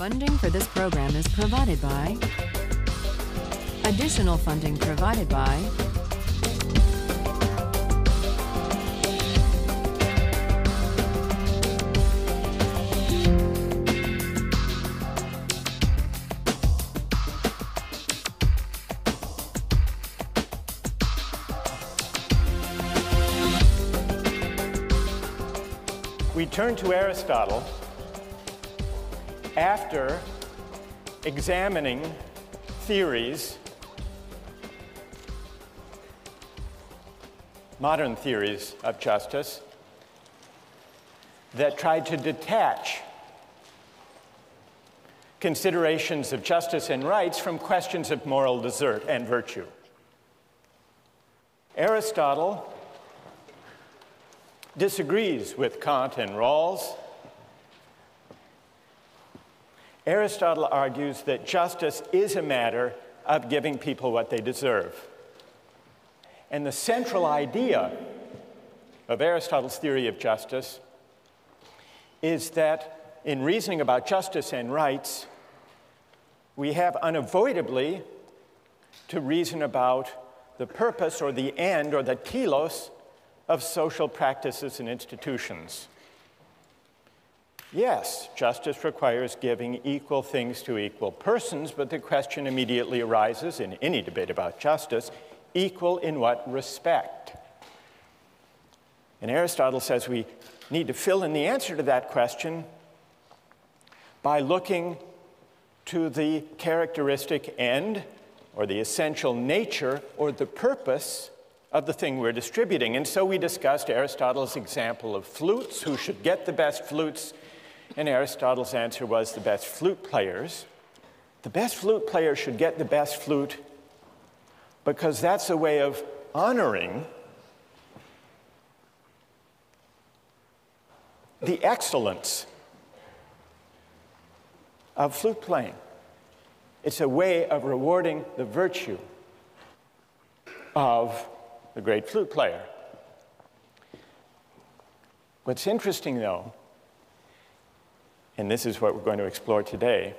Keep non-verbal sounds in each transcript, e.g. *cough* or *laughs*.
Funding for this program is provided by. Additional funding provided by. We turn to Aristotle after examining theories, modern theories of justice, that tried to detach considerations of justice and rights from questions of moral desert and virtue. Aristotle disagrees with Kant and Rawls. Aristotle argues that justice is a matter of giving people what they deserve. And the central idea of Aristotle's theory of justice is that in reasoning about justice and rights, we have unavoidably to reason about the purpose or the end or the telos of social practices and institutions. Yes, justice requires giving equal things to equal persons, but the question immediately arises in any debate about justice equal in what respect? And Aristotle says we need to fill in the answer to that question by looking to the characteristic end or the essential nature or the purpose of the thing we're distributing. And so we discussed Aristotle's example of flutes, who should get the best flutes, and Aristotle's answer was the best flute players. The best flute player should get the best flute because that's a way of honoring the excellence of flute playing. It's a way of rewarding the virtue of the great flute player. What's interesting, though, and this is what we're going to explore today,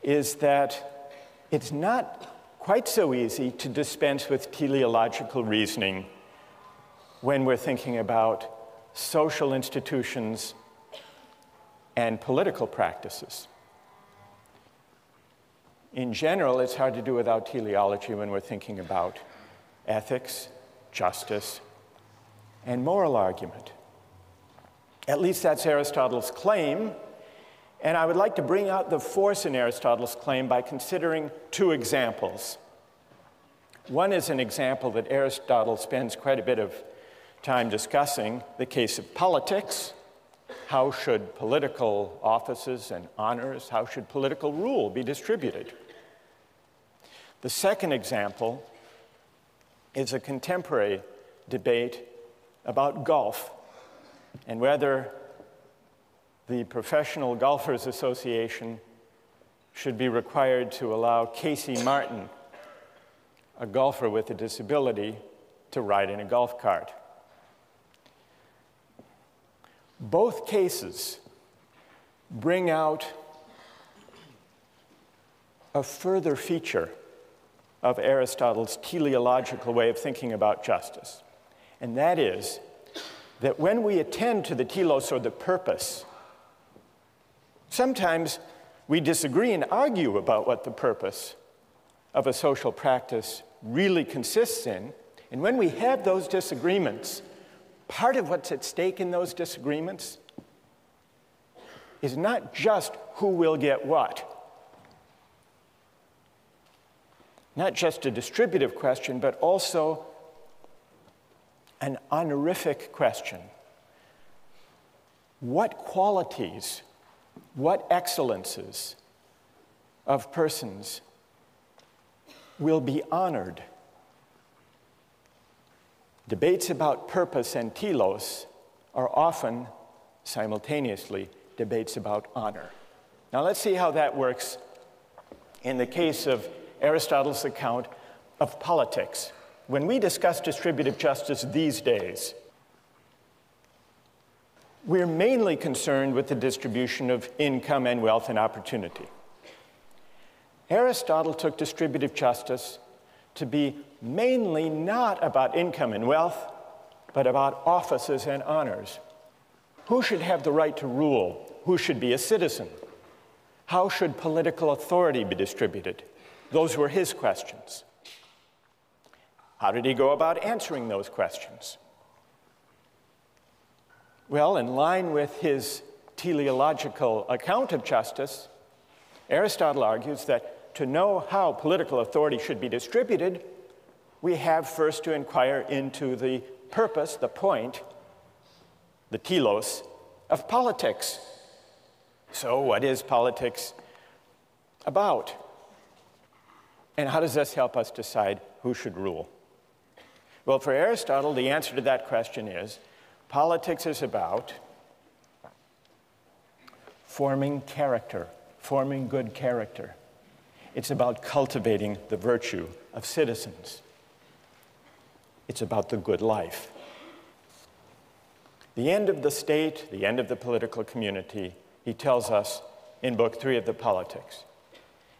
is that it's not quite so easy to dispense with teleological reasoning when we're thinking about social institutions and political practices. In general, it's hard to do without teleology when we're thinking about ethics, justice, and moral argument. At least that's Aristotle's claim. And I would like to bring out the force in Aristotle's claim by considering two examples. One is an example that Aristotle spends quite a bit of time discussing the case of politics. How should political offices and honors, how should political rule be distributed? The second example is a contemporary debate about golf and whether the Professional Golfers Association should be required to allow Casey Martin, a golfer with a disability, to ride in a golf cart. Both cases bring out a further feature of Aristotle's teleological way of thinking about justice. And that is that when we attend to the telos or the purpose, sometimes we disagree and argue about what the purpose of a social practice really consists in. And when we have those disagreements, part of what's at stake in those disagreements is not just who will get what not just a distributive question, but also an honorific question. What qualities, what excellences of persons will be honored? Debates about purpose and telos are often simultaneously debates about honor. Now let's see how that works in the case of Aristotle's account of politics. When we discuss distributive justice these days, we're mainly concerned with the distribution of income and wealth and opportunity. Aristotle took distributive justice to be mainly not about income and wealth, but about offices and honors. Who should have the right to rule? Who should be a citizen? How should political authority be distributed? Those were his questions. How did he go about answering those questions? Well, in line with his teleological account of justice, Aristotle argues that to know how political authority should be distributed, we have first to inquire into the purpose, the point, the telos of politics. So, what is politics about? And how does this help us decide who should rule? Well, for Aristotle, the answer to that question is politics is about forming character, forming good character. It's about cultivating the virtue of citizens. It's about the good life. The end of the state, the end of the political community, he tells us in Book Three of the Politics,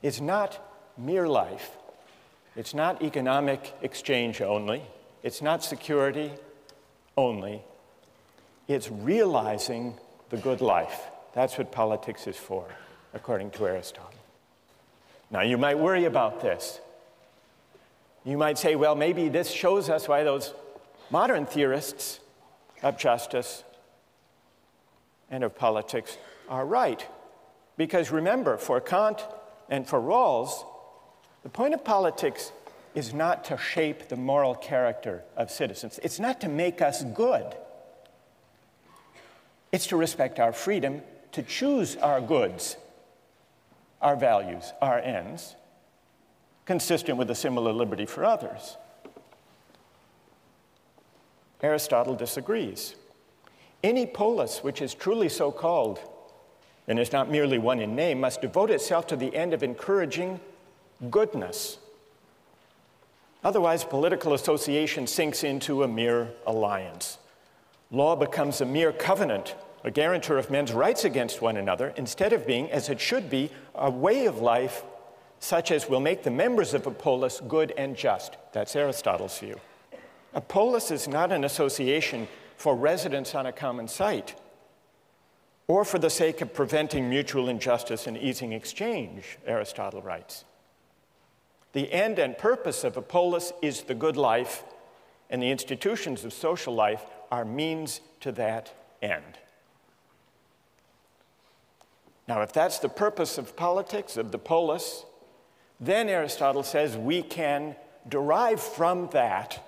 is not mere life. It's not economic exchange only. It's not security only. It's realizing the good life. That's what politics is for, according to Aristotle. Now, you might worry about this. You might say, well, maybe this shows us why those modern theorists of justice and of politics are right. Because remember, for Kant and for Rawls, the point of politics is not to shape the moral character of citizens, it's not to make us good. It's to respect our freedom to choose our goods, our values, our ends, consistent with a similar liberty for others. Aristotle disagrees. Any polis which is truly so called, and is not merely one in name, must devote itself to the end of encouraging goodness. Otherwise, political association sinks into a mere alliance. Law becomes a mere covenant, a guarantor of men's rights against one another, instead of being, as it should be, a way of life such as will make the members of a polis good and just. That's Aristotle's view. A polis is not an association for residence on a common site or for the sake of preventing mutual injustice and easing exchange, Aristotle writes. The end and purpose of a polis is the good life, and the institutions of social life are means to that end. Now, if that's the purpose of politics, of the polis, then Aristotle says we can derive from that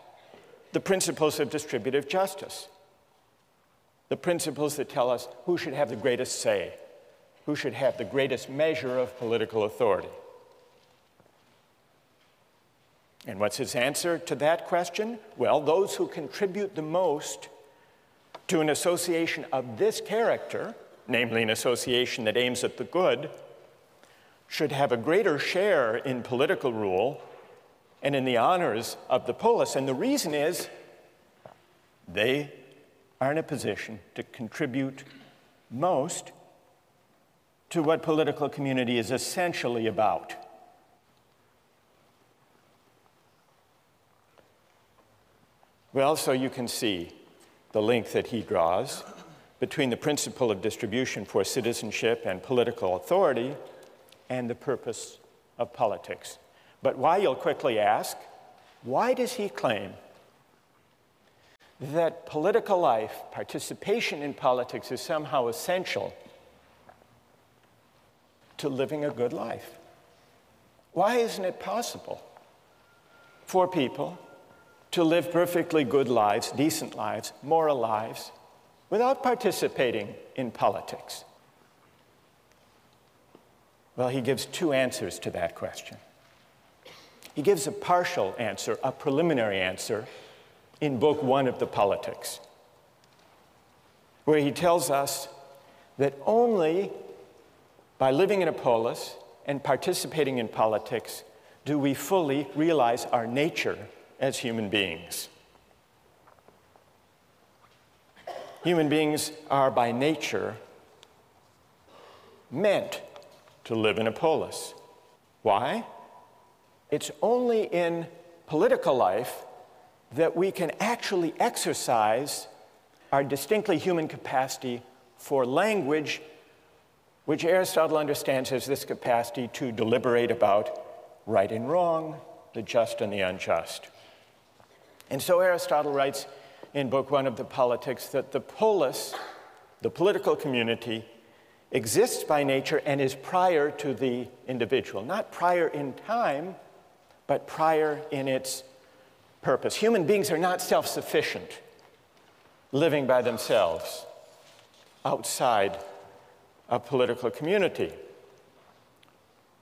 the principles of distributive justice, the principles that tell us who should have the greatest say, who should have the greatest measure of political authority. And what's his answer to that question? Well, those who contribute the most to an association of this character, namely an association that aims at the good, should have a greater share in political rule and in the honors of the polis. And the reason is they are in a position to contribute most to what political community is essentially about. Well, so you can see the link that he draws between the principle of distribution for citizenship and political authority and the purpose of politics. But why, you'll quickly ask, why does he claim that political life, participation in politics, is somehow essential to living a good life? Why isn't it possible for people to live perfectly good lives, decent lives, moral lives, without participating in politics? Well, he gives two answers to that question. He gives a partial answer, a preliminary answer, in Book One of the Politics, where he tells us that only by living in a polis and participating in politics do we fully realize our nature as human beings. Human beings are by nature meant to live in a polis. Why? It's only in political life that we can actually exercise our distinctly human capacity for language, which Aristotle understands as this capacity to deliberate about right and wrong, the just and the unjust. And so Aristotle writes in Book One of the Politics that the polis, the political community, exists by nature and is prior to the individual, not prior in time, but prior in its purpose. Human beings are not self sufficient, living by themselves outside a political community.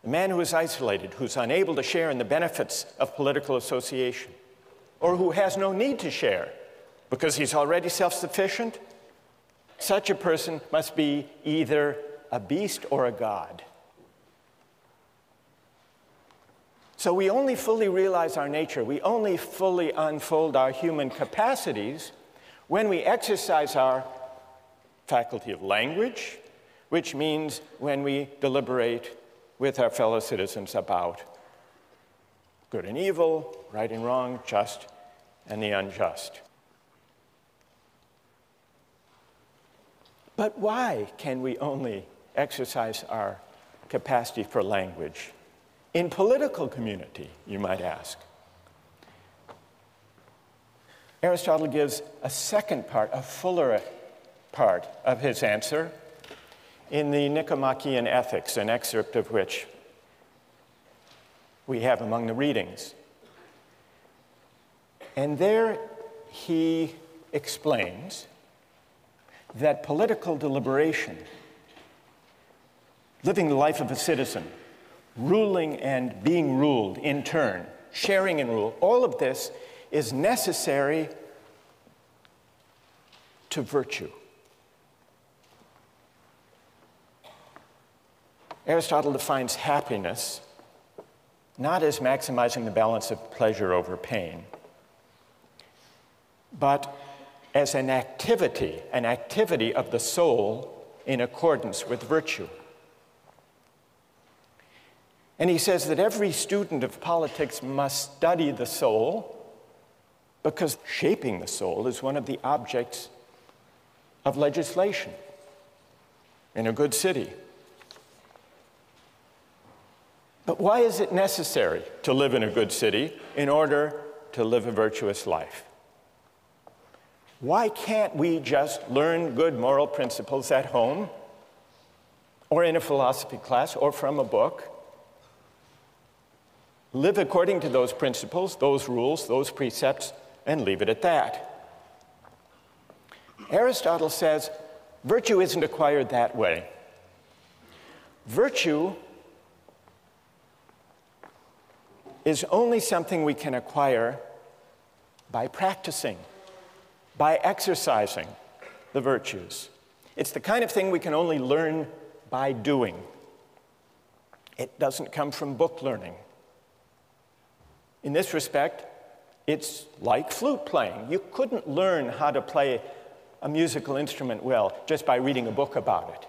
A man who is isolated, who's unable to share in the benefits of political association, or who has no need to share because he's already self sufficient, such a person must be either a beast or a god. So we only fully realize our nature, we only fully unfold our human capacities when we exercise our faculty of language, which means when we deliberate with our fellow citizens about good and evil, right and wrong, just and the unjust. But why can we only exercise our capacity for language? In political community, you might ask. Aristotle gives a second part, a fuller part of his answer in the Nicomachean Ethics, an excerpt of which we have among the readings. And there he explains that political deliberation, living the life of a citizen, ruling and being ruled in turn, sharing in rule, all of this is necessary to virtue. Aristotle defines happiness not as maximizing the balance of pleasure over pain, but as an activity, an activity of the soul in accordance with virtue. And he says that every student of politics must study the soul because shaping the soul is one of the objects of legislation in a good city. But why is it necessary to live in a good city in order to live a virtuous life? Why can't we just learn good moral principles at home or in a philosophy class or from a book? Live according to those principles, those rules, those precepts, and leave it at that. Aristotle says virtue isn't acquired that way. Virtue is only something we can acquire by practicing, by exercising the virtues. It's the kind of thing we can only learn by doing. It doesn't come from book learning. In this respect, it's like flute playing. You couldn't learn how to play a musical instrument well just by reading a book about it.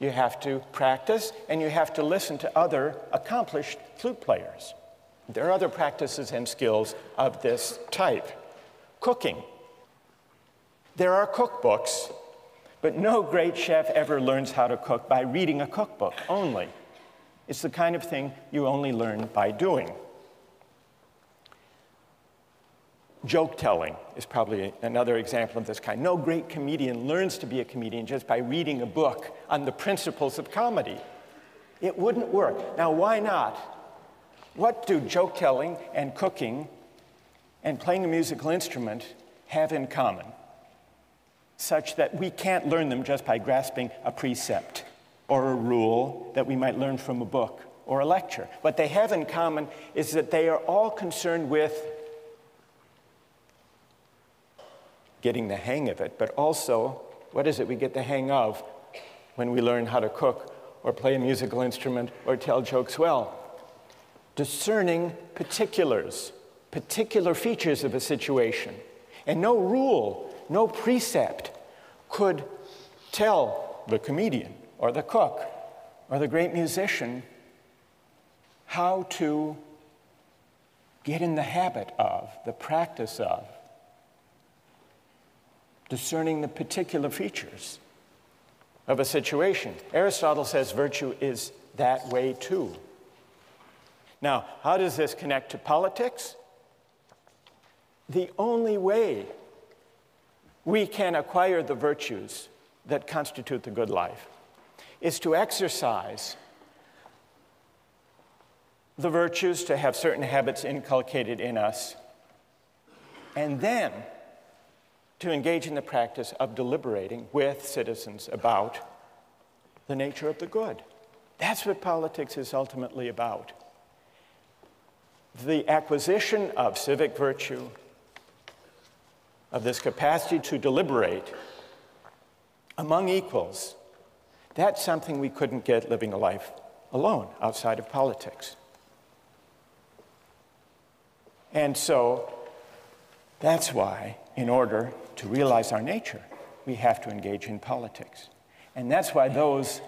You have to practice and you have to listen to other accomplished flute players. There are other practices and skills of this type. Cooking. There are cookbooks, but no great chef ever learns how to cook by reading a cookbook only. It's the kind of thing you only learn by doing. Joke telling is probably another example of this kind. No great comedian learns to be a comedian just by reading a book on the principles of comedy. It wouldn't work. Now, why not? What do joke telling and cooking and playing a musical instrument have in common? Such that we can't learn them just by grasping a precept or a rule that we might learn from a book or a lecture. What they have in common is that they are all concerned with getting the hang of it, but also what is it we get the hang of when we learn how to cook or play a musical instrument or tell jokes well? Discerning particulars, particular features of a situation. And no rule, no precept could tell the comedian or the cook or the great musician how to get in the habit of, the practice of, discerning the particular features of a situation. Aristotle says virtue is that way too. Now, how does this connect to politics? The only way we can acquire the virtues that constitute the good life is to exercise the virtues, to have certain habits inculcated in us, and then to engage in the practice of deliberating with citizens about the nature of the good. That's what politics is ultimately about. The acquisition of civic virtue, of this capacity to deliberate among equals, that's something we couldn't get living a life alone outside of politics. And so that's why, in order to realize our nature, we have to engage in politics. And that's why those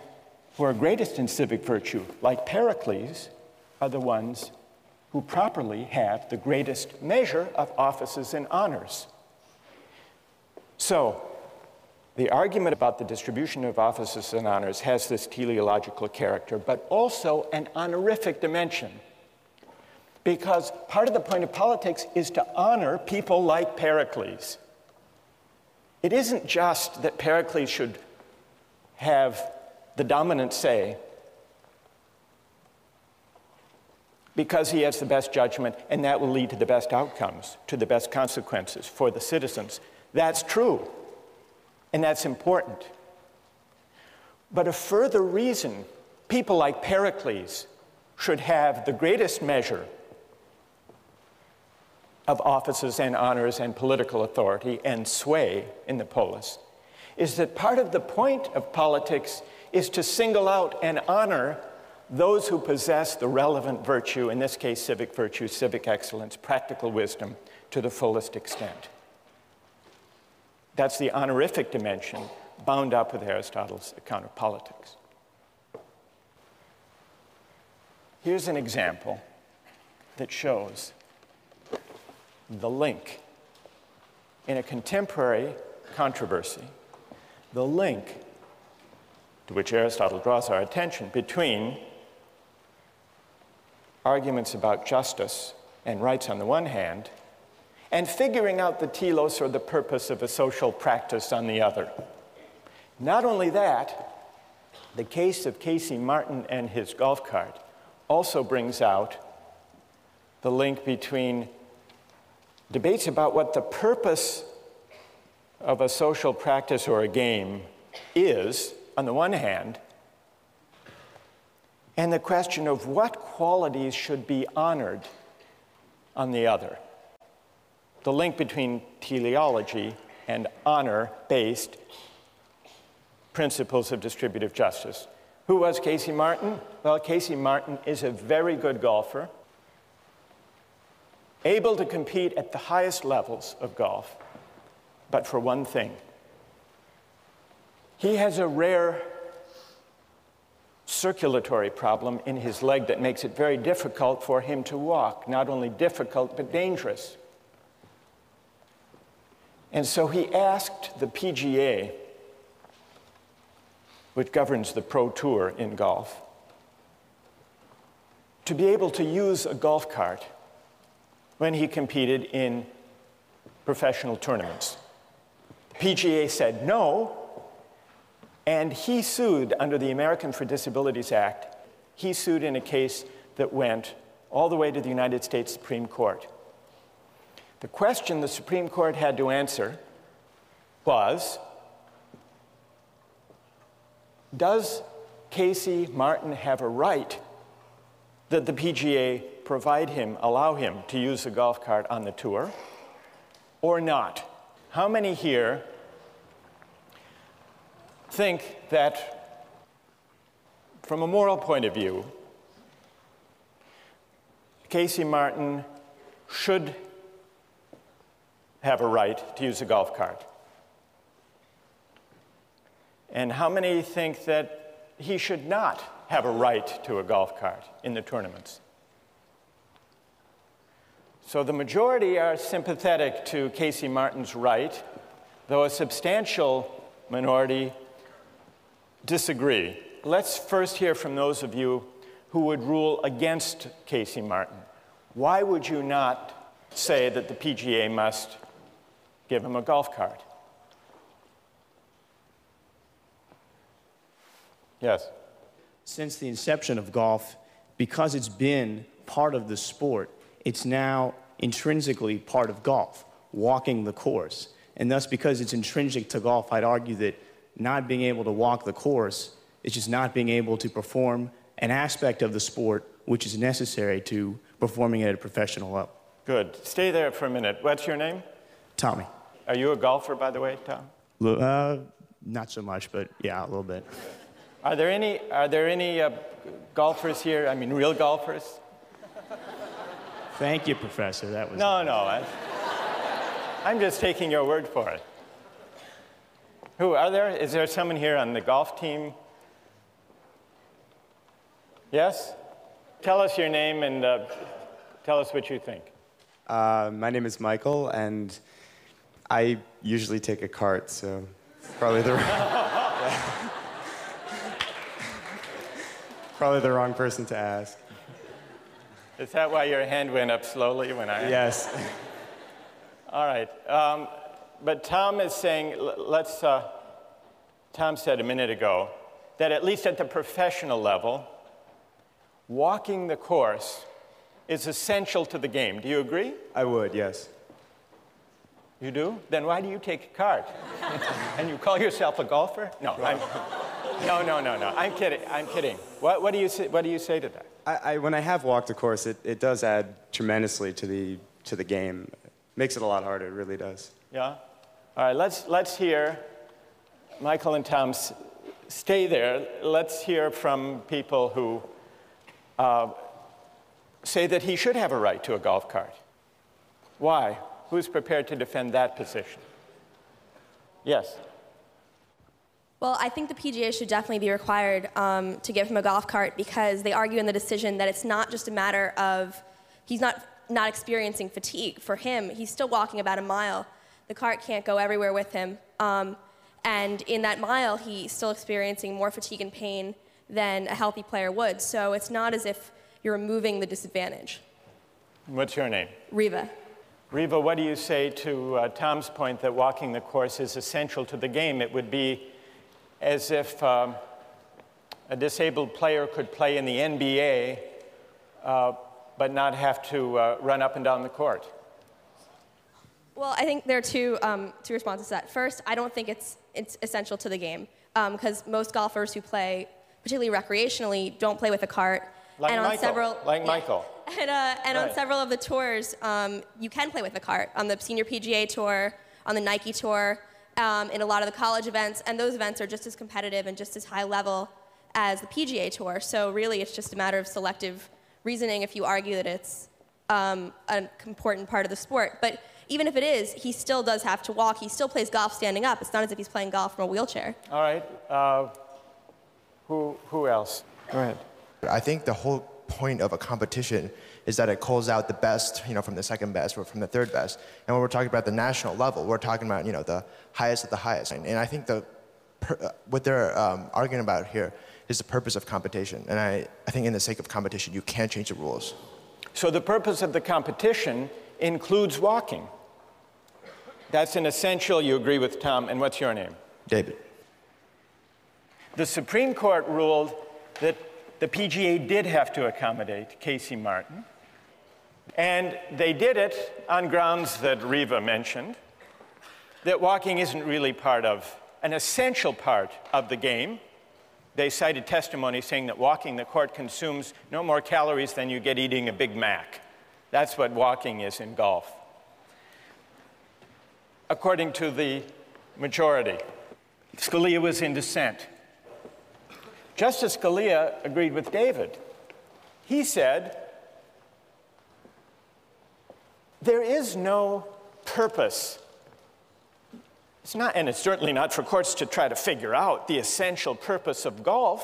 who are greatest in civic virtue, like Pericles, are the ones who properly have the greatest measure of offices and honors. So, the argument about the distribution of offices and honors has this teleological character, but also an honorific dimension. Because part of the point of politics is to honor people like Pericles. It isn't just that Pericles should have the dominant say because he has the best judgment and that will lead to the best outcomes, to the best consequences for the citizens. That's true, and that's important. But a further reason people like Pericles should have the greatest measure of offices and honors and political authority and sway in the polis is that part of the point of politics is to single out and honor those who possess the relevant virtue, in this case, civic virtue, civic excellence, practical wisdom, to the fullest extent. That's the honorific dimension bound up with Aristotle's account of politics. Here's an example that shows the link in a contemporary controversy, the link to which Aristotle draws our attention between arguments about justice and rights on the one hand, and figuring out the telos or the purpose of a social practice on the other. Not only that, the case of Casey Martin and his golf cart also brings out the link between debates about what the purpose of a social practice or a game is, on the one hand, and the question of what qualities should be honored on the other. The link between teleology and honor based principles of distributive justice. Who was Casey Martin? Well, Casey Martin is a very good golfer able to compete at the highest levels of golf, but for one thing. He has a rare circulatory problem in his leg that makes it very difficult for him to walk. Not only difficult, but dangerous. And so he asked the PGA, which governs the Pro Tour in golf, to be able to use a golf cart when he competed in professional tournaments. PGA said no, and he sued under the American for Disabilities Act. He sued in a case that went all the way to the United States Supreme Court. The question the Supreme Court had to answer was Does Casey Martin have a right that the PGA provide him, allow him to use the golf cart on the tour or not? How many here think that, from a moral point of view, Casey Martin should have a right to use a golf cart? And how many think that he should not have a right to a golf cart in the tournaments? So the majority are sympathetic to Casey Martin's right, though a substantial minority disagree. Let's first hear from those of you who would rule against Casey Martin. Why would you not say that the PGA must give him a golf cart? Yes. Since the inception of golf, because it's been part of the sport, it's now intrinsically part of golf, walking the course. And thus, because it's intrinsic to golf, I'd argue that not being able to walk the course is just not being able to perform an aspect of the sport which is necessary to performing at a professional level. Good. Stay there for a minute. What's your name? Tommy. Are you a golfer, by the way, Tom? Uh, not so much, but yeah, a little bit. Are there any, are there any uh, golfers here? I mean, real golfers? Thank you, Professor. That was. No, no. I, I'm just taking your word for it. Who are there? Is there someone here on the golf team? Yes? Tell us your name and uh, tell us what you think. Uh, my name is Michael, and I usually take a cart, so probably the probably the wrong person to ask. Is that why your hand went up slowly when I? Yes. *laughs* All right. Um, but Tom is saying, let's. Uh, Tom said a minute ago that at least at the professional level, walking the course is essential to the game. Do you agree? I would, yes. You do? Then why do you take a cart? *laughs* and you call yourself a golfer? No, I'm, no, no, no, no. I'm kidding. I'm kidding. What, what, do, you say, what do you say to that? I, I, when I have walked a course, it, it does add tremendously to the, to the game. It makes it a lot harder, it really does. Yeah? All right, let's, let's hear Michael and Tom stay there. Let's hear from people who uh, say that he should have a right to a golf cart. Why? Who's prepared to defend that position? Yes. Well, I think the PGA should definitely be required um, to give him a golf cart because they argue in the decision that it's not just a matter of he's not not experiencing fatigue. For him, he's still walking about a mile. The cart can't go everywhere with him. Um, and in that mile, he's still experiencing more fatigue and pain than a healthy player would. So it's not as if you're removing the disadvantage. What's your name? Riva. Riva, what do you say to uh, Tom's point that walking the course is essential to the game? It would be as if um, a disabled player could play in the NBA uh, but not have to uh, run up and down the court. Well, I think there are two, um, two responses to that. First, I don't think it's, it's essential to the game because um, most golfers who play, particularly recreationally, don't play with a cart. Like and Michael. on several, like yeah. Michael. *laughs* And, uh, and right. on several of the tours, um, you can play with a cart. On the Senior PGA Tour, on the Nike Tour, um, in a lot of the college events, and those events are just as competitive and just as high level as the PGA Tour. So really, it's just a matter of selective reasoning if you argue that it's um, an important part of the sport. But even if it is, he still does have to walk. He still plays golf standing up. It's not as if he's playing golf from a wheelchair. All right. Uh, who, who else? Go ahead. I think the whole point of a competition is that it calls out the best, you know, from the second best or from the third best. And when we're talking about the national level, we're talking about, you know, the highest of the highest. And, and I think the, per, uh, what they're um, arguing about here is the purpose of competition. And I, I think in the sake of competition, you can't change the rules. So the purpose of the competition includes walking. That's an essential, you agree with Tom. And what's your name? David. The Supreme Court ruled that the PGA did have to accommodate Casey Martin. And they did it on grounds that Riva mentioned that walking isn't really part of, an essential part of the game. They cited testimony saying that walking the court consumes no more calories than you get eating a Big Mac. That's what walking is in golf. According to the majority, Scalia was in dissent. Justice Scalia agreed with David. He said, There is no purpose It's not, and it's certainly not for courts to try to figure out the essential purpose of golf.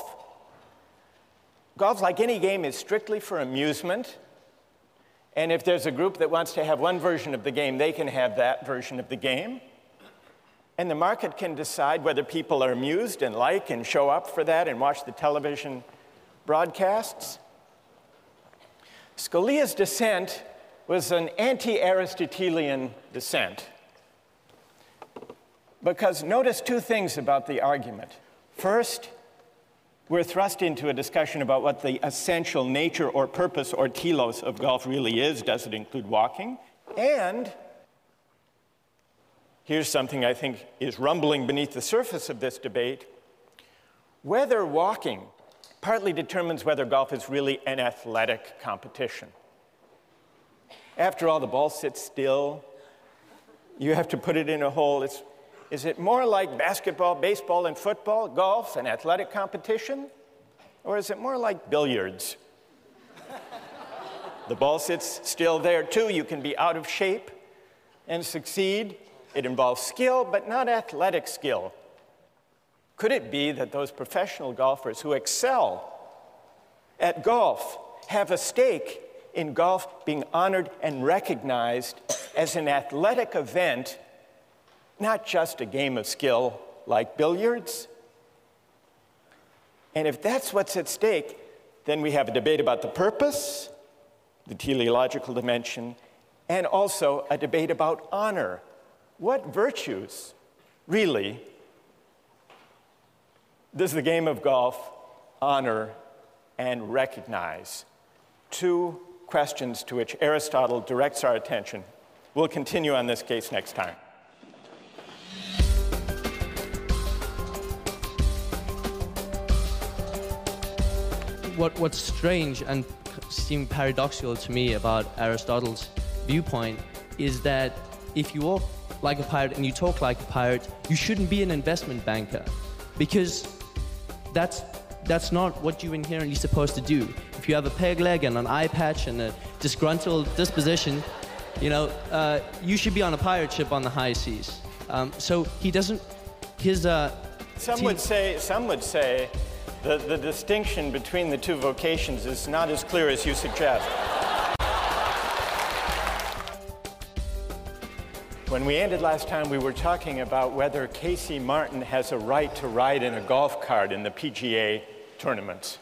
Golf, like any game, is strictly for amusement. And if there's a group that wants to have one version of the game, they can have that version of the game. And the market can decide whether people are amused and like and show up for that and watch the television broadcasts. Scalia's dissent was an anti Aristotelian dissent. Because notice two things about the argument. First, we're thrust into a discussion about what the essential nature or purpose or telos of golf really is. Does it include walking? And here's something I think is rumbling beneath the surface of this debate whether walking partly determines whether golf is really an athletic competition. After all, the ball sits still. You have to put it in a hole. It's is it more like basketball, baseball, and football, golf, and athletic competition? Or is it more like billiards? the ball sits still there too. You can be out of shape and succeed. It involves skill, but not athletic skill. Could it be that those professional golfers who excel at golf have a stake in golf being honored and recognized as an athletic event not just a game of skill like billiards. And if that's what's at stake, then we have a debate about the purpose, the teleological dimension, and also a debate about honor. What virtues, really, does the game of golf honor and recognize? Two questions to which Aristotle directs our attention. We'll continue on this case next time. what, what's strange and seemed paradoxical to me about Aristotle's viewpoint is that if you walk like a pirate and you talk like a pirate, you shouldn't be an investment banker because that's that's not what you're inherently supposed to do. If you have a peg leg and an eye patch and a disgruntled disposition, you know, uh, you should be on a pirate ship on the high seas. Um, so he doesn't. His. Uh, some would say. Some would say the, the distinction between the two vocations is not as clear as you suggest. When we ended last time, we were talking about whether Casey Martin has a right to ride in a golf cart in the PGA tournaments.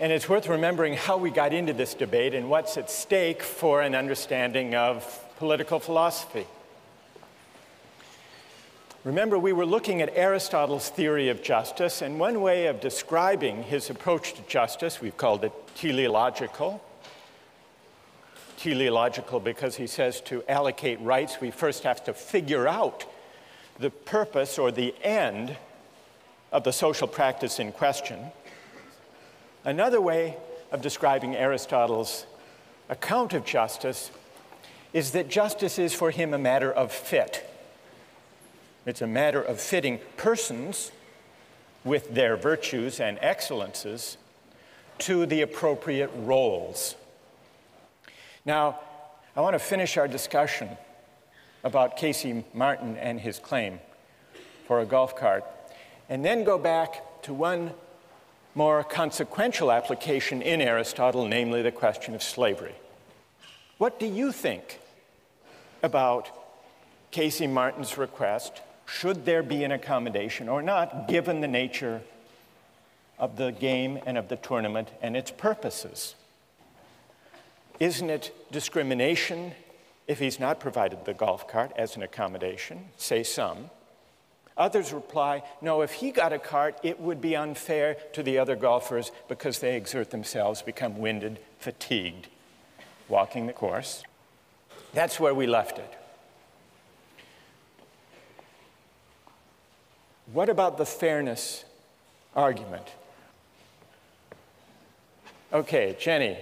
And it's worth remembering how we got into this debate and what's at stake for an understanding of political philosophy. Remember, we were looking at Aristotle's theory of justice, and one way of describing his approach to justice, we've called it teleological. Teleological because he says to allocate rights, we first have to figure out the purpose or the end of the social practice in question. Another way of describing Aristotle's account of justice is that justice is for him a matter of fit. It's a matter of fitting persons with their virtues and excellences to the appropriate roles. Now, I want to finish our discussion about Casey Martin and his claim for a golf cart, and then go back to one more consequential application in Aristotle, namely the question of slavery. What do you think about Casey Martin's request should there be an accommodation or not, given the nature of the game and of the tournament and its purposes? Isn't it discrimination if he's not provided the golf cart as an accommodation? Say some. Others reply, no, if he got a cart, it would be unfair to the other golfers because they exert themselves, become winded, fatigued, walking the course. That's where we left it. What about the fairness argument? Okay, Jenny.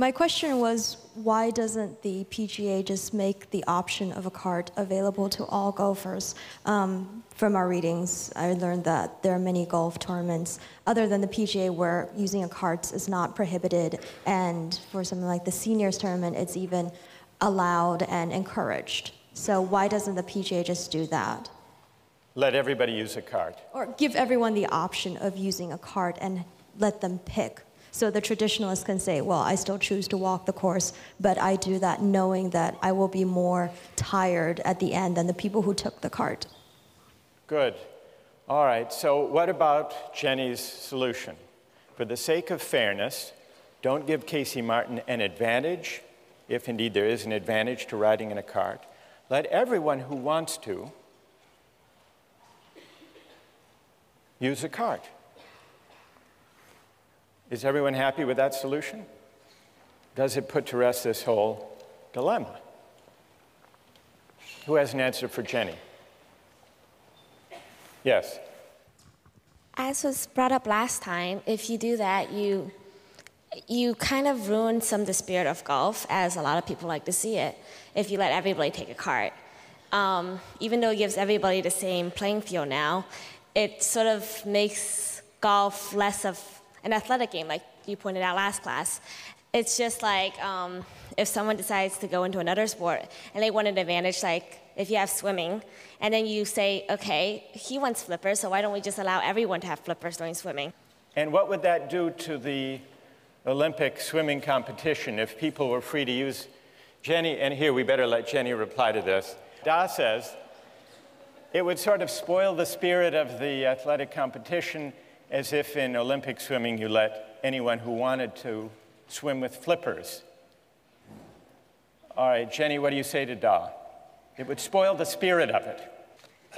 My question was why doesn't the PGA just make the option of a cart available to all golfers? Um, from our readings, I learned that there are many golf tournaments other than the PGA where using a cart is not prohibited, and for something like the seniors tournament, it's even allowed and encouraged. So why doesn't the PGA just do that? Let everybody use a cart. Or give everyone the option of using a cart and let them pick. So the traditionalists can say, well, I still choose to walk the course, but I do that knowing that I will be more tired at the end than the people who took the cart. Good. All right, so what about Jenny's solution? For the sake of fairness, don't give Casey Martin an advantage, if indeed there is an advantage to riding in a cart. Let everyone who wants to use a cart. Is everyone happy with that solution? Does it put to rest this whole dilemma? Who has an answer for Jenny? Yes. As was brought up last time, if you do that, you you kind of ruin some of the spirit of golf, as a lot of people like to see it, if you let everybody take a cart. Um, even though it gives everybody the same playing field now, it sort of makes golf less of an athletic game, like you pointed out last class. It's just like um, if someone decides to go into another sport and they want an advantage, like if you have swimming, and then you say, okay, he wants flippers, so why don't we just allow everyone to have flippers during swimming? And what would that do to the Olympic swimming competition if people were free to use Jenny? And here we better let Jenny reply to this. Da says it would sort of spoil the spirit of the athletic competition as if in Olympic swimming you let anyone who wanted to swim with flippers. All right, Jenny, what do you say to Da? It would spoil the spirit of it.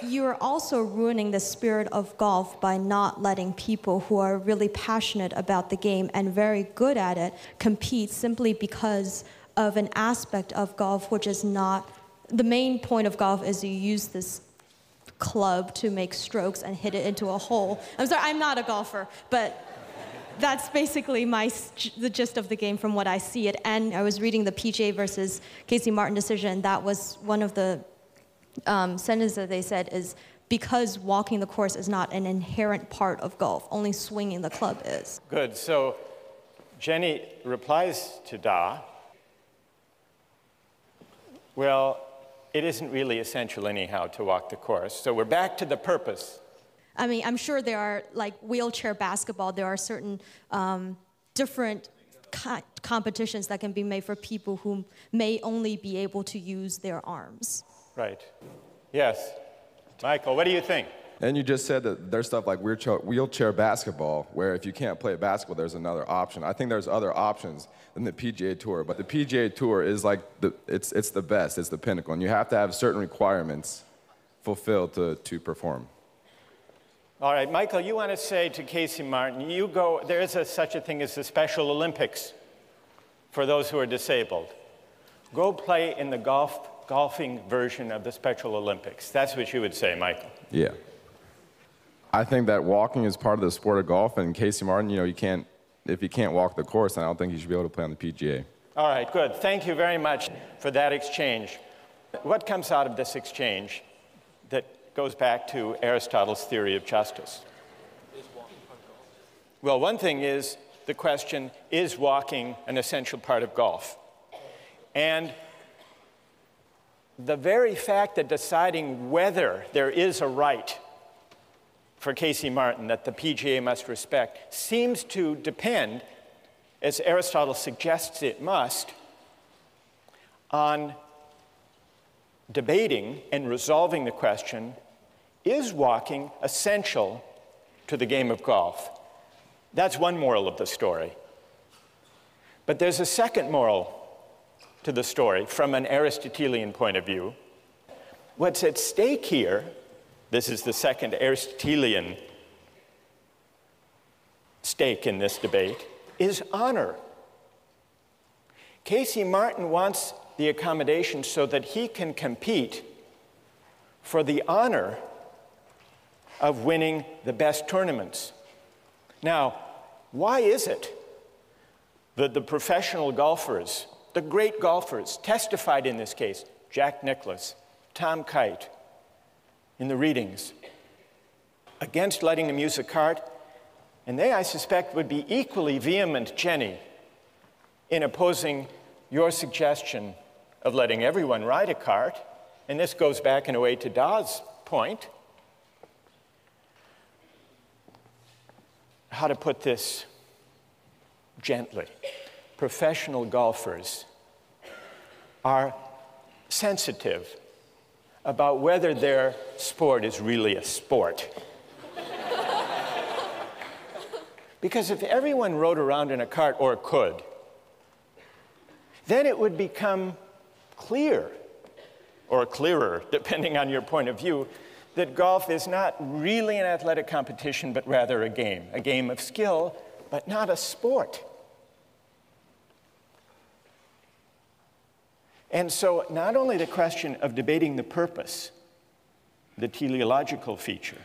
You're also ruining the spirit of golf by not letting people who are really passionate about the game and very good at it compete simply because of an aspect of golf which is not the main point of golf is you use this club to make strokes and hit it into a hole. I'm sorry, I'm not a golfer, but that's basically my the gist of the game from what I see it. And I was reading the PGA versus Casey Martin decision. That was one of the um, sentences that they said is because walking the course is not an inherent part of golf. Only swinging the club is. Good. So Jenny replies to Da. Well, it isn't really essential anyhow to walk the course. So we're back to the purpose I mean, I'm sure there are like wheelchair basketball, there are certain um, different co- competitions that can be made for people who may only be able to use their arms. Right. Yes. Michael, what do you think? And you just said that there's stuff like wheelchair, wheelchair basketball, where if you can't play basketball, there's another option. I think there's other options than the PGA Tour, but the PGA Tour is like the, it's, it's the best, it's the pinnacle, and you have to have certain requirements fulfilled to, to perform. All right, Michael, you want to say to Casey Martin, you go, there is a, such a thing as the Special Olympics for those who are disabled. Go play in the golf, golfing version of the Special Olympics. That's what you would say, Michael. Yeah. I think that walking is part of the sport of golf, and Casey Martin, you know, you can't, if you can't walk the course, I don't think you should be able to play on the PGA. All right, good. Thank you very much for that exchange. What comes out of this exchange that goes back to Aristotle's theory of justice. Well, one thing is the question is walking an essential part of golf? And the very fact that deciding whether there is a right for Casey Martin that the PGA must respect seems to depend, as Aristotle suggests it must, on debating and resolving the question is walking essential to the game of golf? That's one moral of the story. But there's a second moral to the story from an Aristotelian point of view. What's at stake here, this is the second Aristotelian stake in this debate, is honor. Casey Martin wants the accommodation so that he can compete for the honor of winning the best tournaments. Now, why is it that the professional golfers, the great golfers, testified in this case, Jack Nicklaus, Tom Kite, in the readings, against letting them use a cart, and they, I suspect, would be equally vehement, Jenny, in opposing your suggestion of letting everyone ride a cart and this goes back in a way to Dawes' point. How to put this gently? Professional golfers are sensitive about whether their sport is really a sport. because if everyone rode around in a cart or could, then it would become clear, or clearer, depending on your point of view, that golf is not really an athletic competition, but rather a game, a game of skill, but not a sport. And so, not only the question of debating the purpose, the teleological feature,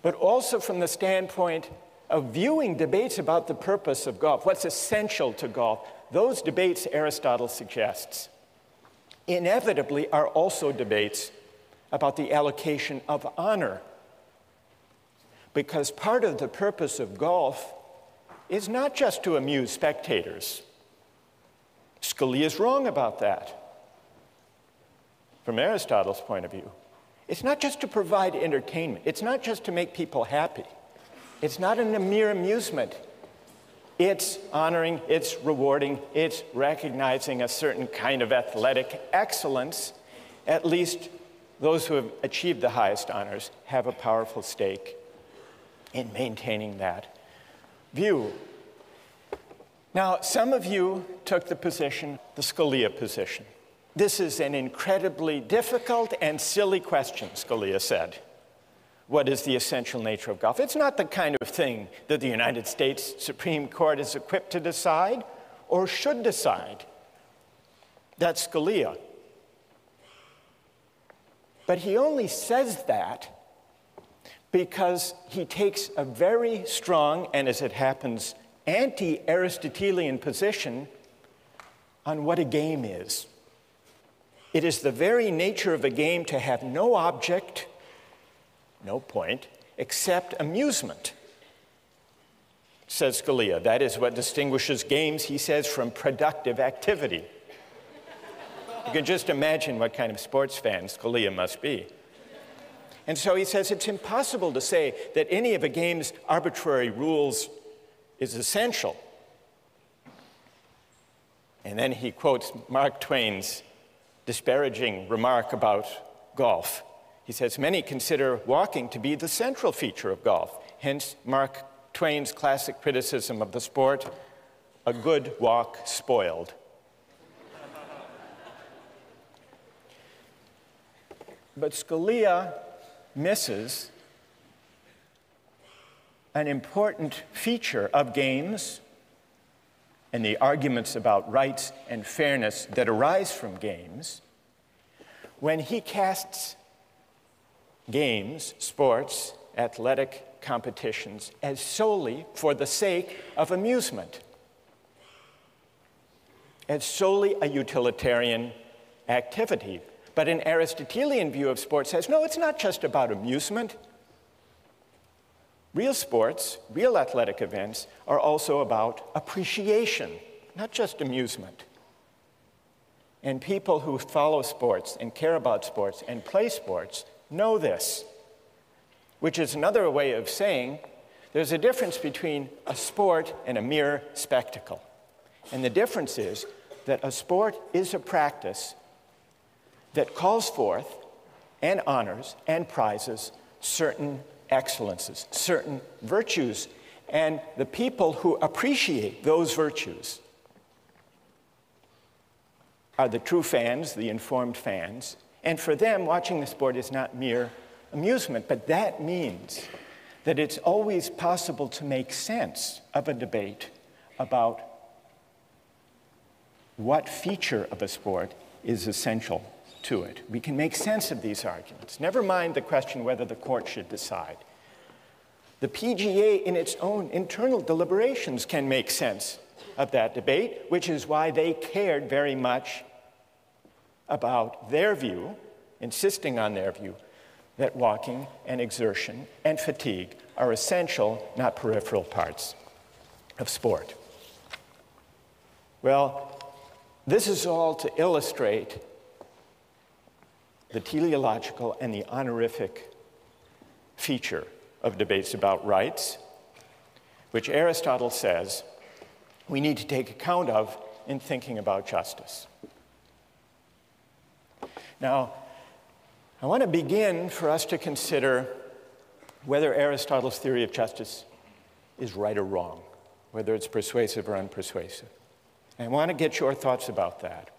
but also from the standpoint of viewing debates about the purpose of golf, what's essential to golf, those debates, Aristotle suggests, inevitably are also debates about the allocation of honor. Because part of the purpose of golf is not just to amuse spectators. Scalia is wrong about that. From Aristotle's point of view, it's not just to provide entertainment, it's not just to make people happy, it's not a mere amusement. It's honoring, it's rewarding, it's recognizing a certain kind of athletic excellence. At least those who have achieved the highest honors have a powerful stake in maintaining that view. Now, some of you took the position, the Scalia position. This is an incredibly difficult and silly question, Scalia said. What is the essential nature of golf? It's not the kind of thing that the United States Supreme Court is equipped to decide or should decide. That's Scalia. But he only says that because he takes a very strong, and as it happens, anti Aristotelian position on what a game is. It is the very nature of a game to have no object, no point, except amusement, says Scalia. That is what distinguishes games, he says, from productive activity. You can just imagine what kind of sports fan Scalia must be. And so he says it's impossible to say that any of a game's arbitrary rules is essential. And then he quotes Mark Twain's disparaging remark about golf. He says, Many consider walking to be the central feature of golf. Hence, Mark Twain's classic criticism of the sport a good walk spoiled. but Scalia misses an important feature of games and the arguments about rights and fairness that arise from games when he casts games, sports, athletic competitions as solely for the sake of amusement, as solely a utilitarian activity. But an Aristotelian view of sports says no, it's not just about amusement. Real sports, real athletic events, are also about appreciation, not just amusement. And people who follow sports and care about sports and play sports know this, which is another way of saying there's a difference between a sport and a mere spectacle. And the difference is that a sport is a practice that calls forth and honors and prizes certain excellences, certain virtues, and the people who appreciate those virtues are the true fans, the informed fans. And for them, watching the sport is not mere amusement, but that means that it's always possible to make sense of a debate about what feature of a sport is essential to it. We can make sense of these arguments. Never mind the question whether the court should decide. The PGA, in its own internal deliberations, can make sense of that debate, which is why they cared very much about their view, insisting on their view, that walking and exertion and fatigue are essential, not peripheral parts of sport. Well, this is all to illustrate the teleological and the honorific feature of debates about rights, which Aristotle says we need to take account of in thinking about justice. Now, I want to begin for us to consider whether Aristotle's theory of justice is right or wrong, whether it's persuasive or unpersuasive. I want to get your thoughts about that.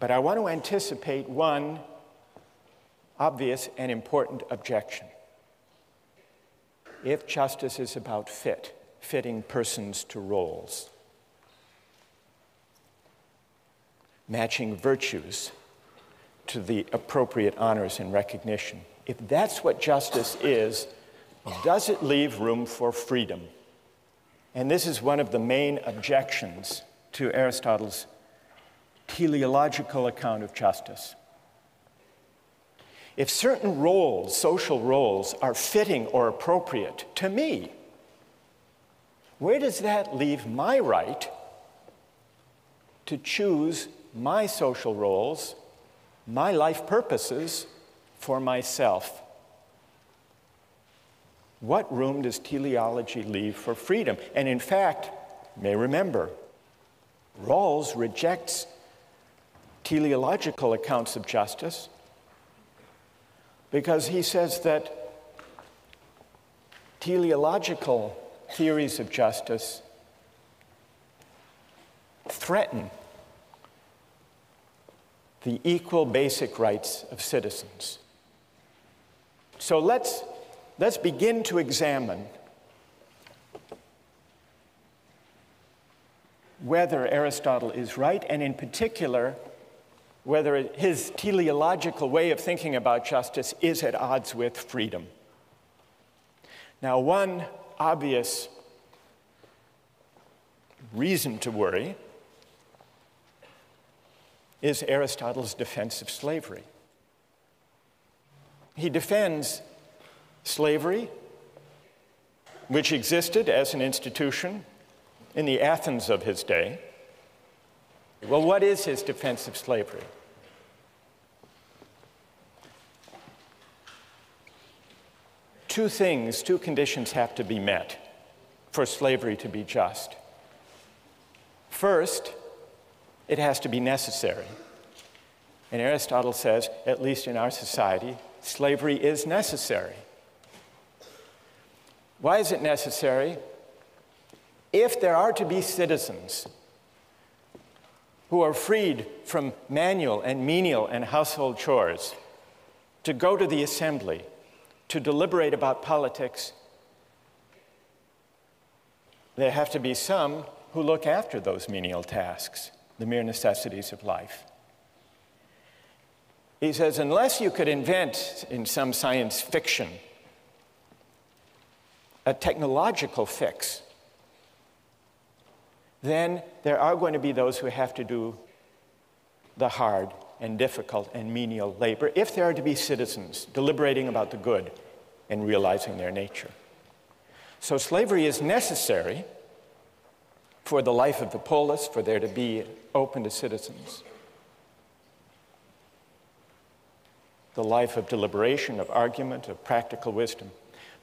But I want to anticipate one obvious and important objection. If justice is about fit, fitting persons to roles, matching virtues to the appropriate honors and recognition, if that's what justice is, does it leave room for freedom? And this is one of the main objections to Aristotle's teleological account of justice. If certain roles, social roles, are fitting or appropriate to me, where does that leave my right to choose my social roles, my life purposes for myself? What room does teleology leave for freedom? And in fact, may remember, Rawls rejects teleological accounts of justice because he says that teleological theories of justice threaten the equal basic rights of citizens. So let's, let's begin to examine whether Aristotle is right, and in particular, whether his teleological way of thinking about justice is at odds with freedom. Now, one obvious reason to worry is Aristotle's defense of slavery. He defends slavery, which existed as an institution in the Athens of his day. Well, what is his defense of slavery? Two things, two conditions have to be met for slavery to be just. First, it has to be necessary. And Aristotle says, at least in our society, slavery is necessary. Why is it necessary? If there are to be citizens who are freed from manual and menial and household chores to go to the assembly, to deliberate about politics, there have to be some who look after those menial tasks, the mere necessities of life. He says, unless you could invent in some science fiction a technological fix then there are going to be those who have to do the hard and difficult and menial labor if there are to be citizens deliberating about the good and realizing their nature. So slavery is necessary for the life of the polis, for there to be open to citizens. The life of deliberation, of argument, of practical wisdom.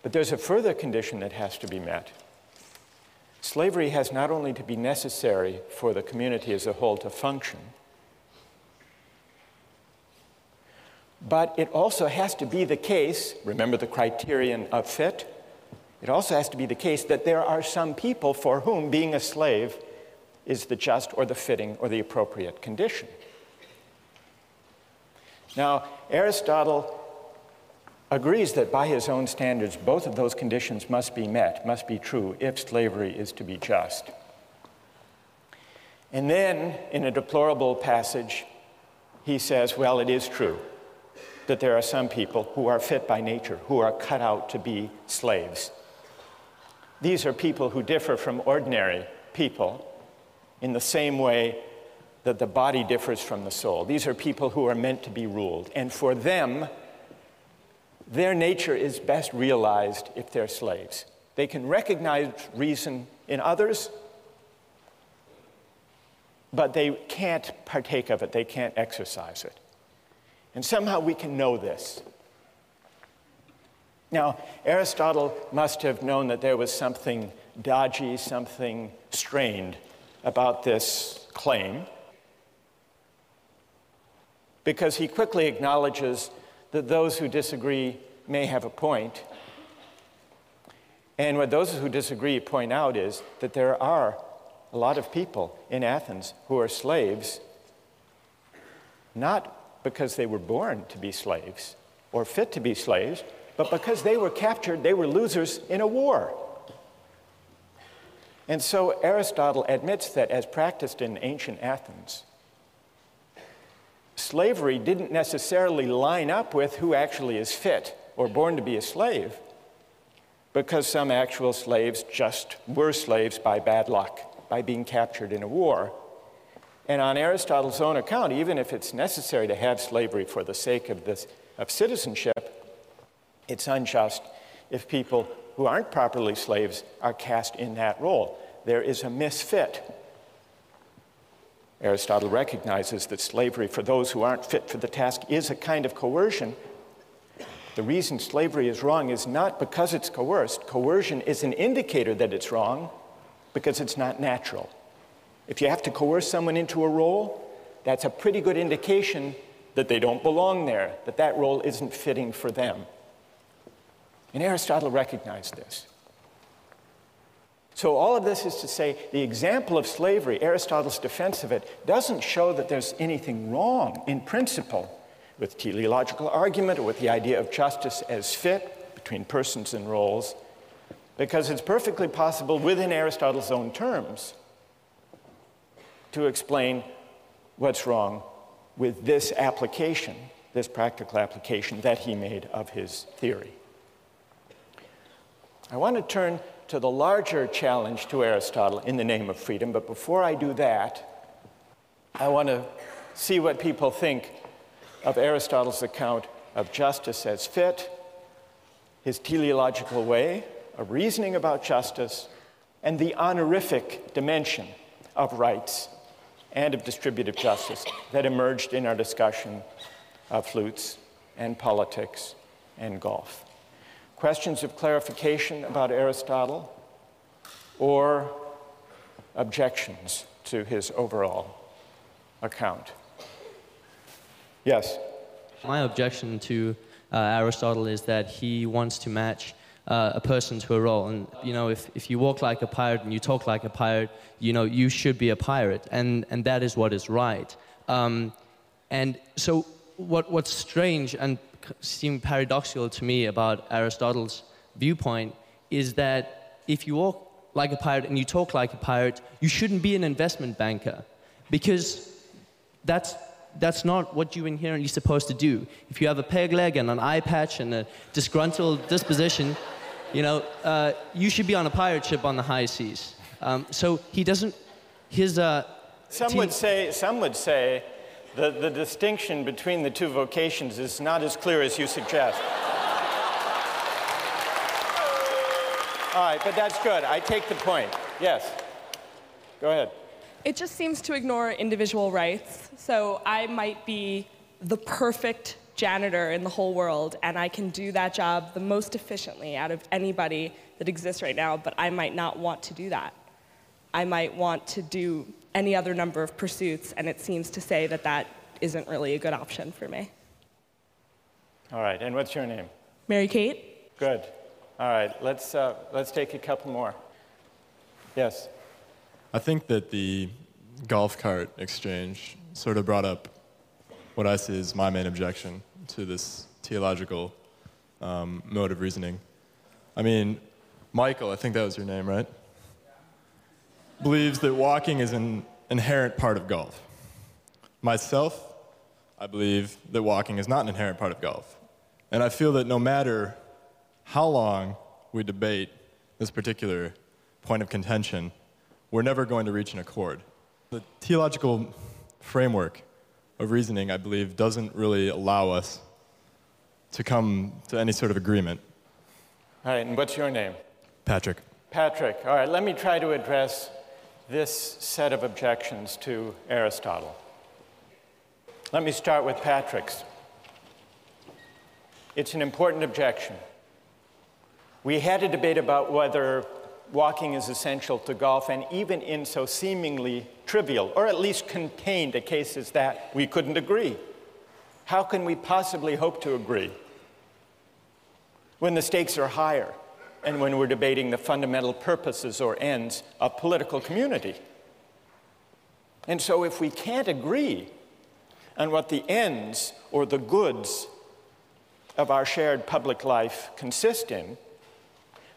But there's a further condition that has to be met. Slavery has not only to be necessary for the community as a whole to function, but it also has to be the case, remember the criterion of fit? It also has to be the case that there are some people for whom being a slave is the just or the fitting or the appropriate condition. Now, Aristotle agrees that by his own standards, both of those conditions must be met, must be true, if slavery is to be just. And then, in a deplorable passage, he says, Well, it is true that there are some people who are fit by nature, who are cut out to be slaves. These are people who differ from ordinary people in the same way that the body differs from the soul. These are people who are meant to be ruled. And for them, their nature is best realized if they're slaves. They can recognize reason in others, but they can't partake of it, they can't exercise it. And somehow we can know this. Now, Aristotle must have known that there was something dodgy, something strained about this claim, because he quickly acknowledges that those who disagree may have a point. And what those who disagree point out is that there are a lot of people in Athens who are slaves, not because they were born to be slaves or fit to be slaves, but because they were captured, they were losers in a war. And so Aristotle admits that as practiced in ancient Athens, slavery didn't necessarily line up with who actually is fit or born to be a slave, because some actual slaves just were slaves by bad luck, by being captured in a war. And on Aristotle's own account, even if it's necessary to have slavery for the sake of, this, of citizenship, it's unjust if people who aren't properly slaves are cast in that role. There is a misfit. Aristotle recognizes that slavery for those who aren't fit for the task is a kind of coercion. The reason slavery is wrong is not because it's coerced. Coercion is an indicator that it's wrong because it's not natural. If you have to coerce someone into a role, that's a pretty good indication that they don't belong there, that that role isn't fitting for them. And Aristotle recognized this. So, all of this is to say the example of slavery, Aristotle's defense of it, doesn't show that there's anything wrong in principle with teleological argument or with the idea of justice as fit between persons and roles, because it's perfectly possible within Aristotle's own terms to explain what's wrong with this application, this practical application that he made of his theory. I want to turn to the larger challenge to Aristotle in the name of freedom, but before I do that, I want to see what people think of Aristotle's account of justice as fit, his teleological way of reasoning about justice, and the honorific dimension of rights and of distributive justice that emerged in our discussion of flutes and politics and golf questions of clarification about Aristotle, or objections to his overall account? Yes? My objection to uh, Aristotle is that he wants to match uh, a person to a role. And, you know, if, if you walk like a pirate and you talk like a pirate, you know, you should be a pirate. And, and that is what is right. Um, and so what, what's strange and seem paradoxical to me about Aristotle's viewpoint is that if you walk like a pirate and you talk like a pirate, you shouldn't be an investment banker because that's, that's not what you're inherently supposed to do. If you have a peg leg and an eye patch and a disgruntled disposition, *laughs* you know, uh, you should be on a pirate ship on the high seas. Um, so he doesn't, his. Uh, some, would say, some would say the, the distinction between the two vocations is not as clear as you suggest. All right, but that's good. I take the point. Yes. Go ahead. It just seems to ignore individual rights. So I might be the perfect janitor in the whole world, and I can do that job the most efficiently out of anybody that exists right now, but I might not want to do that. I might want to do any other number of pursuits, and it seems to say that that isn't really a good option for me. All right, and what's your name? Mary Kate. Good. All right, let's, uh, let's take a couple more. Yes? I think that the golf cart exchange sort of brought up what I see as my main objection to this theological um, mode of reasoning. I mean, Michael, I think that was your name, right? Believes that walking is an inherent part of golf. Myself, I believe that walking is not an inherent part of golf. And I feel that no matter how long we debate this particular point of contention, we're never going to reach an accord. The theological framework of reasoning, I believe, doesn't really allow us to come to any sort of agreement. All right, and what's your name? Patrick. Patrick. All right, let me try to address this set of objections to Aristotle. Let me start with Patrick's. It's an important objection. We had a debate about whether walking is essential to golf, and even in so seemingly trivial, or at least contained a case as that, we couldn't agree. How can we possibly hope to agree when the stakes are higher and when we're debating the fundamental purposes or ends of political community? And so, if we can't agree on what the ends or the goods of our shared public life consist in,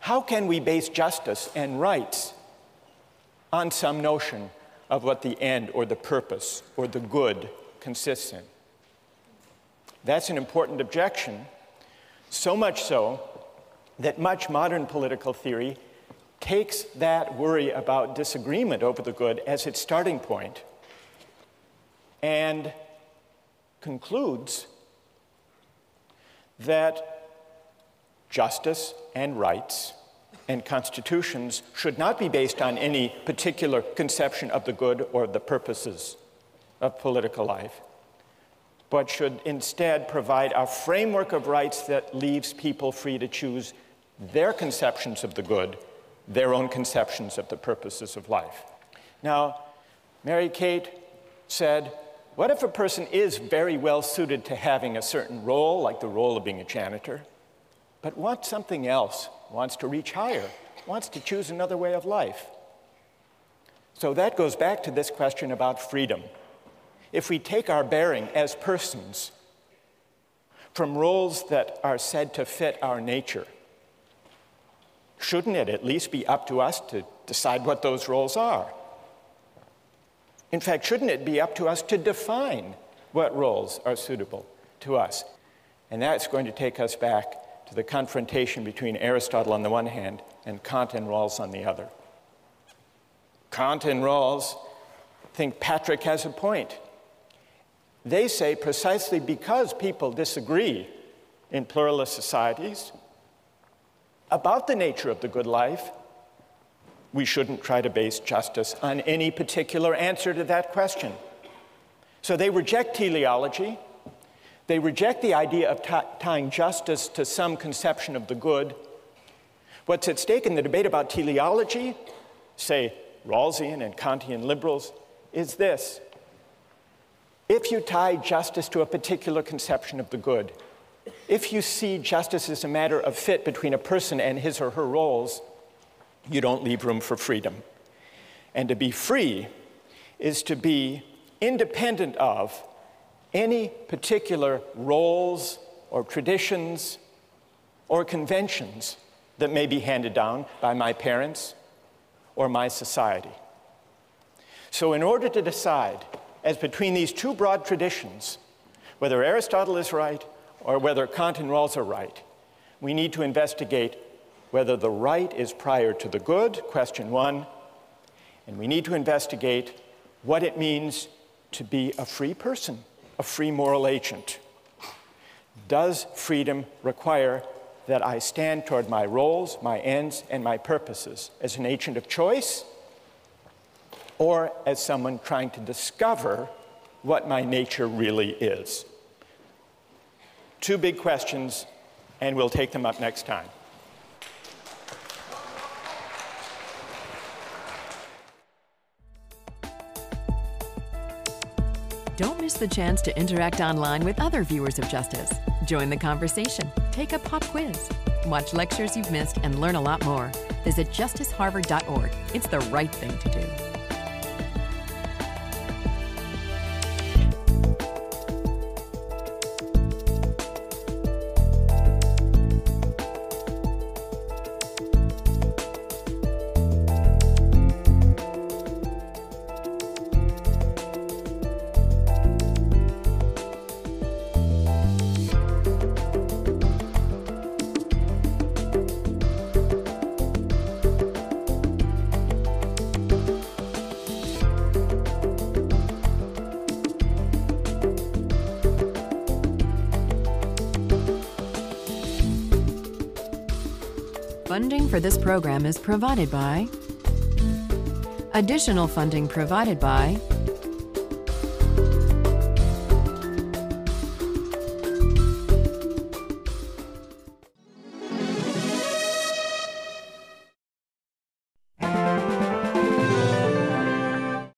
how can we base justice and rights on some notion of what the end or the purpose or the good consists in? That's an important objection, so much so that much modern political theory takes that worry about disagreement over the good as its starting point and concludes that justice and rights and constitutions should not be based on any particular conception of the good or the purposes of political life, but should instead provide a framework of rights that leaves people free to choose their conceptions of the good, their own conceptions of the purposes of life. Now, Mary Kate said, What if a person is very well suited to having a certain role, like the role of being a janitor, but wants something else, wants to reach higher, wants to choose another way of life? So that goes back to this question about freedom. If we take our bearing as persons from roles that are said to fit our nature, shouldn't it at least be up to us to decide what those roles are? In fact, shouldn't it be up to us to define what roles are suitable to us? And that's going to take us back to the confrontation between Aristotle on the one hand and Kant and Rawls on the other. Kant and Rawls think Patrick has a point. They say precisely because people disagree in pluralist societies about the nature of the good life, we shouldn't try to base justice on any particular answer to that question. So they reject teleology. They reject the idea of t- tying justice to some conception of the good. What's at stake in the debate about teleology, say Rawlsian and Kantian liberals, is this. If you tie justice to a particular conception of the good, if you see justice as a matter of fit between a person and his or her roles, you don't leave room for freedom. And to be free is to be independent of any particular roles or traditions or conventions that may be handed down by my parents or my society. So, in order to decide as between these two broad traditions, whether Aristotle is right or whether Kant and Rawls are right, we need to investigate whether the right is prior to the good, question one, and we need to investigate what it means to be a free person, a free moral agent. Does freedom require that I stand toward my roles, my ends, and my purposes as an agent of choice, or as someone trying to discover what my nature really is? Two big questions, and we'll take them up next time. Don't miss the chance to interact online with other viewers of Justice. Join the conversation, take a pop quiz, watch lectures you've missed, and learn a lot more. Visit justiceharvard.org. It's the right thing to do. For this program is provided by. Additional funding provided by